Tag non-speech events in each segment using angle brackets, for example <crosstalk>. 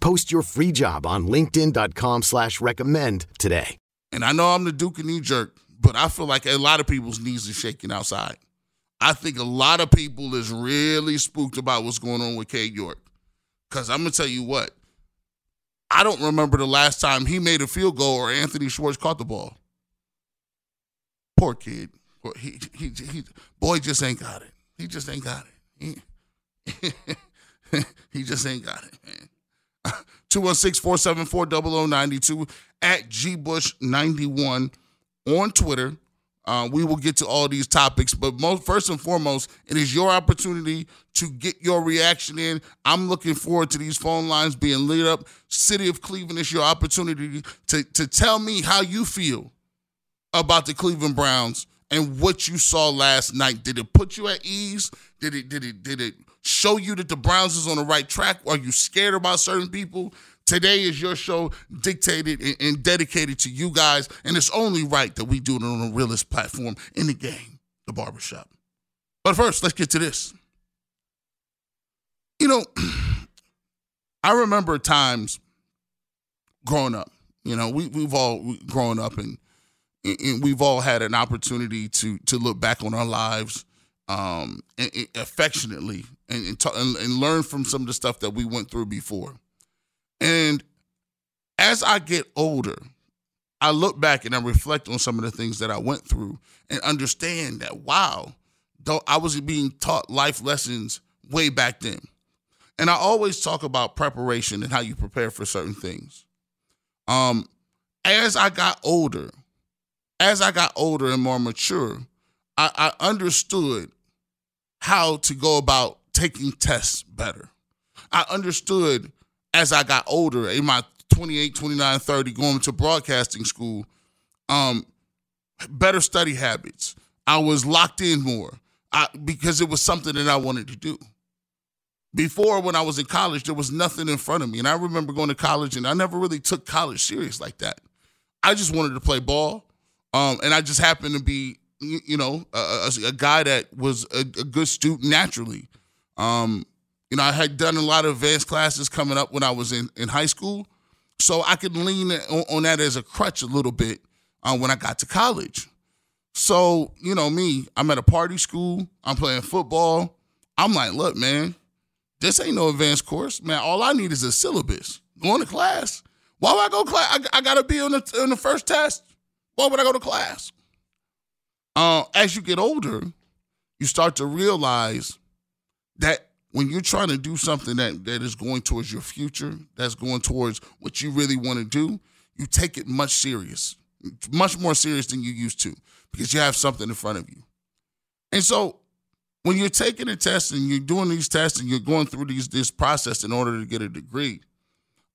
Post your free job on linkedin.com slash recommend today. And I know I'm the Duke of knee jerk, but I feel like a lot of people's knees are shaking outside. I think a lot of people is really spooked about what's going on with Cade York. Because I'm to tell you what, I don't remember the last time he made a field goal or Anthony Schwartz caught the ball. Poor kid. He, he, he, boy just ain't got it. He just ain't got it. He, <laughs> he just ain't got it, man. 216 474 0092 at gbush91 on Twitter. Uh, we will get to all these topics, but most first and foremost, it is your opportunity to get your reaction in. I'm looking forward to these phone lines being lit up. City of Cleveland is your opportunity to to tell me how you feel about the Cleveland Browns and what you saw last night. Did it put you at ease? Did it did it did it show you that the Browns is on the right track? Are you scared about certain people? Today is your show dictated and, and dedicated to you guys, and it's only right that we do it on the realest platform in the game, the barbershop. But first, let's get to this. You know, <clears throat> I remember times growing up. You know, we we've all grown up and, and we've all had an opportunity to to look back on our lives um, and, and affectionately and and, ta- and and learn from some of the stuff that we went through before. And as I get older, I look back and I reflect on some of the things that I went through and understand that wow, though I was being taught life lessons way back then. And I always talk about preparation and how you prepare for certain things. Um, as I got older, as I got older and more mature, I, I understood how to go about taking tests better. I understood as I got older, in my 28, 29, 30, going to broadcasting school, um, better study habits. I was locked in more I, because it was something that I wanted to do. Before, when I was in college, there was nothing in front of me. And I remember going to college, and I never really took college serious like that. I just wanted to play ball. Um, and I just happened to be, you know, a, a, a guy that was a, a good student naturally. Um, you know, I had done a lot of advanced classes coming up when I was in, in high school. So I could lean on, on that as a crutch a little bit uh, when I got to college. So, you know, me, I'm at a party school, I'm playing football. I'm like, look, man, this ain't no advanced course. Man, all I need is a syllabus. Going to class. Why would I go class? I, I got to be on the, on the first test. Why would I go to class? Uh, as you get older, you start to realize that when you're trying to do something that, that is going towards your future, that's going towards what you really want to do, you take it much serious, much more serious than you used to, because you have something in front of you. And so when you're taking a test and you're doing these tests and you're going through these this process in order to get a degree,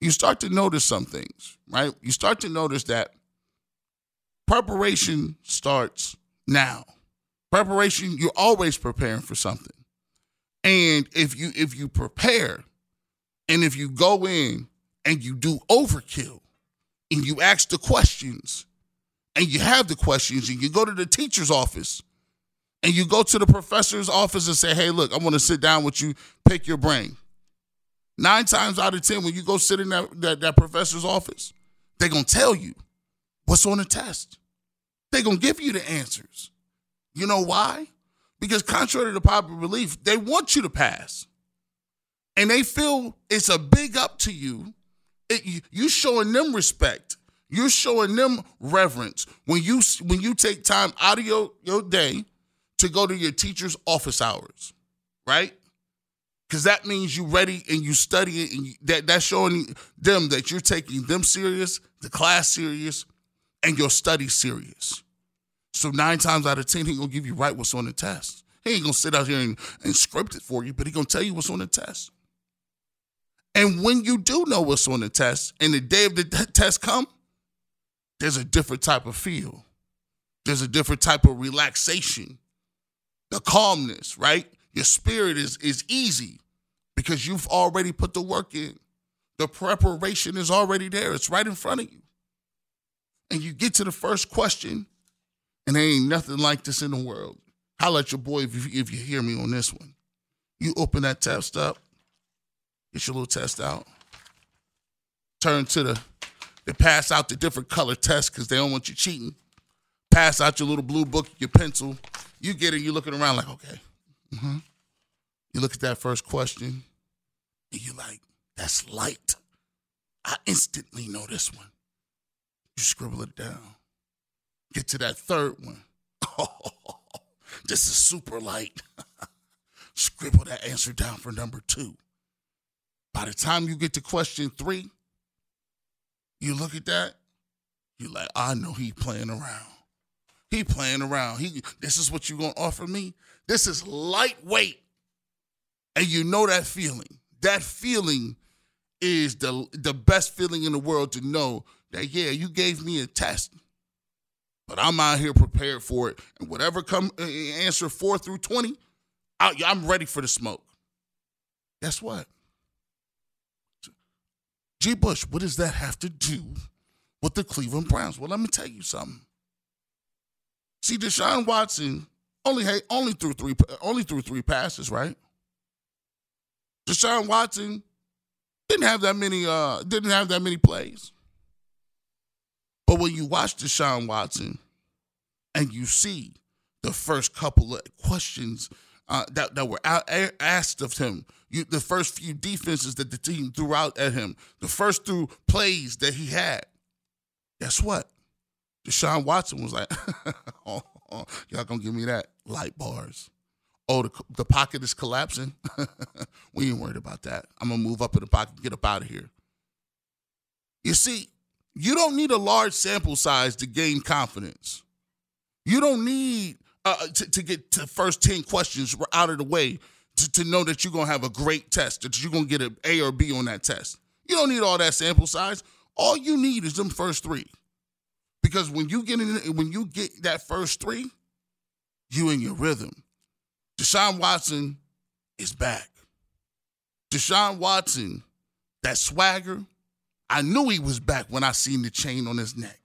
you start to notice some things, right? You start to notice that preparation starts now. Preparation, you're always preparing for something. And if you if you prepare and if you go in and you do overkill and you ask the questions and you have the questions and you go to the teacher's office and you go to the professor's office and say, hey, look, I want to sit down with you, pick your brain. Nine times out of 10, when you go sit in that, that, that professor's office, they're to tell you what's on the test. They're going to give you the answers. You know why? Because contrary to popular belief, they want you to pass. And they feel it's a big up to you. It, you, you showing them respect. You're showing them reverence when you when you take time out of your, your day to go to your teacher's office hours, right? Because that means you ready and you study it, and you, that that's showing them that you're taking them serious, the class serious, and your study serious. So nine times out of ten, he gonna give you right what's on the test. He ain't gonna sit out here and, and script it for you, but he gonna tell you what's on the test. And when you do know what's on the test, and the day of the test come, there's a different type of feel. There's a different type of relaxation, the calmness, right? Your spirit is is easy because you've already put the work in. The preparation is already there. It's right in front of you. And you get to the first question, and there ain't nothing like this in the world. I'll let your boy if you, if you hear me on this one. You open that test up, get your little test out, turn to the, they pass out the different color tests because they don't want you cheating. Pass out your little blue book, your pencil. You get it, you're looking around like, okay. Mm-hmm. You look at that first question, and you're like, that's light. I instantly know this one. You scribble it down. Get to that third one. <laughs> This is super light. <laughs> scribble that answer down for number two. By the time you get to question three, you look at that, you're like, I know he playing around. He playing around. He this is what you gonna offer me? This is lightweight. And you know that feeling. That feeling is the the best feeling in the world to know that yeah, you gave me a test, but I'm out here prepared for it, and whatever come uh, answer four through twenty, I, I'm ready for the smoke. Guess what? G. Bush, what does that have to do with the Cleveland Browns? Well, let me tell you something. See, Deshaun Watson only had, only threw three only threw three passes, right? Deshaun Watson didn't have that many uh didn't have that many plays. But when you watch Deshaun Watson and you see the first couple of questions uh, that, that were asked of him, you, the first few defenses that the team threw out at him, the first two plays that he had, guess what? Deshaun Watson was like, <laughs> oh, oh, y'all gonna give me that light bars. Oh, the, the pocket is collapsing. <laughs> we ain't worried about that. I'm gonna move up in the pocket, and get up out of here. You see, you don't need a large sample size to gain confidence. You don't need uh, to, to, get to the first 10 questions out of the way to, to know that you're going to have a great test, that you're going to get an A or B on that test. You don't need all that sample size. All you need is them first three. Because when you get in, when you get that first three, you in your rhythm. Deshaun Watson is back. Deshaun Watson, that swagger, I knew he was back when I seen the chain on his neck.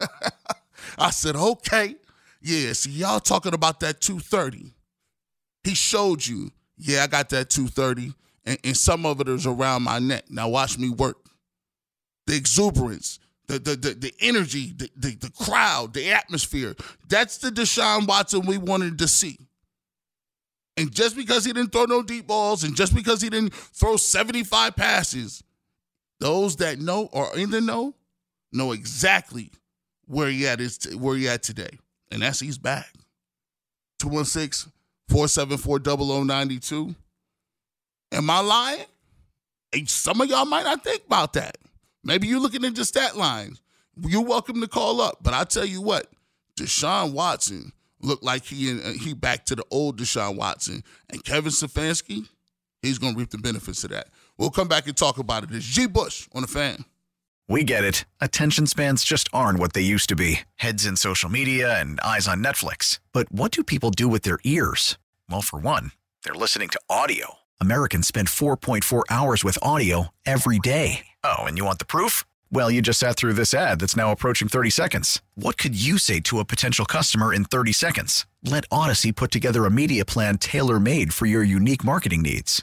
<laughs> I said, okay, yeah, see, y'all talking about that 230. He showed you, yeah, I got that 230, and, and some of it is around my neck. Now watch me work. The exuberance, the the the, the energy, the, the, the crowd, the atmosphere. That's the Deshaun Watson we wanted to see. And just because he didn't throw no deep balls, and just because he didn't throw 75 passes, those that know or in the know know exactly where he at is where he at today. And that's he's back. 216 474 0092. Am I lying? some of y'all might not think about that. Maybe you're looking at the stat lines. You're welcome to call up. But I tell you what, Deshaun Watson looked like he uh, he back to the old Deshaun Watson. And Kevin Stefanski, he's going to reap the benefits of that. We'll come back and talk about it. It's G. Bush on the fan. We get it. Attention spans just aren't what they used to be heads in social media and eyes on Netflix. But what do people do with their ears? Well, for one, they're listening to audio. Americans spend 4.4 hours with audio every day. Oh, and you want the proof? Well, you just sat through this ad that's now approaching 30 seconds. What could you say to a potential customer in 30 seconds? Let Audacy put together a media plan tailor made for your unique marketing needs.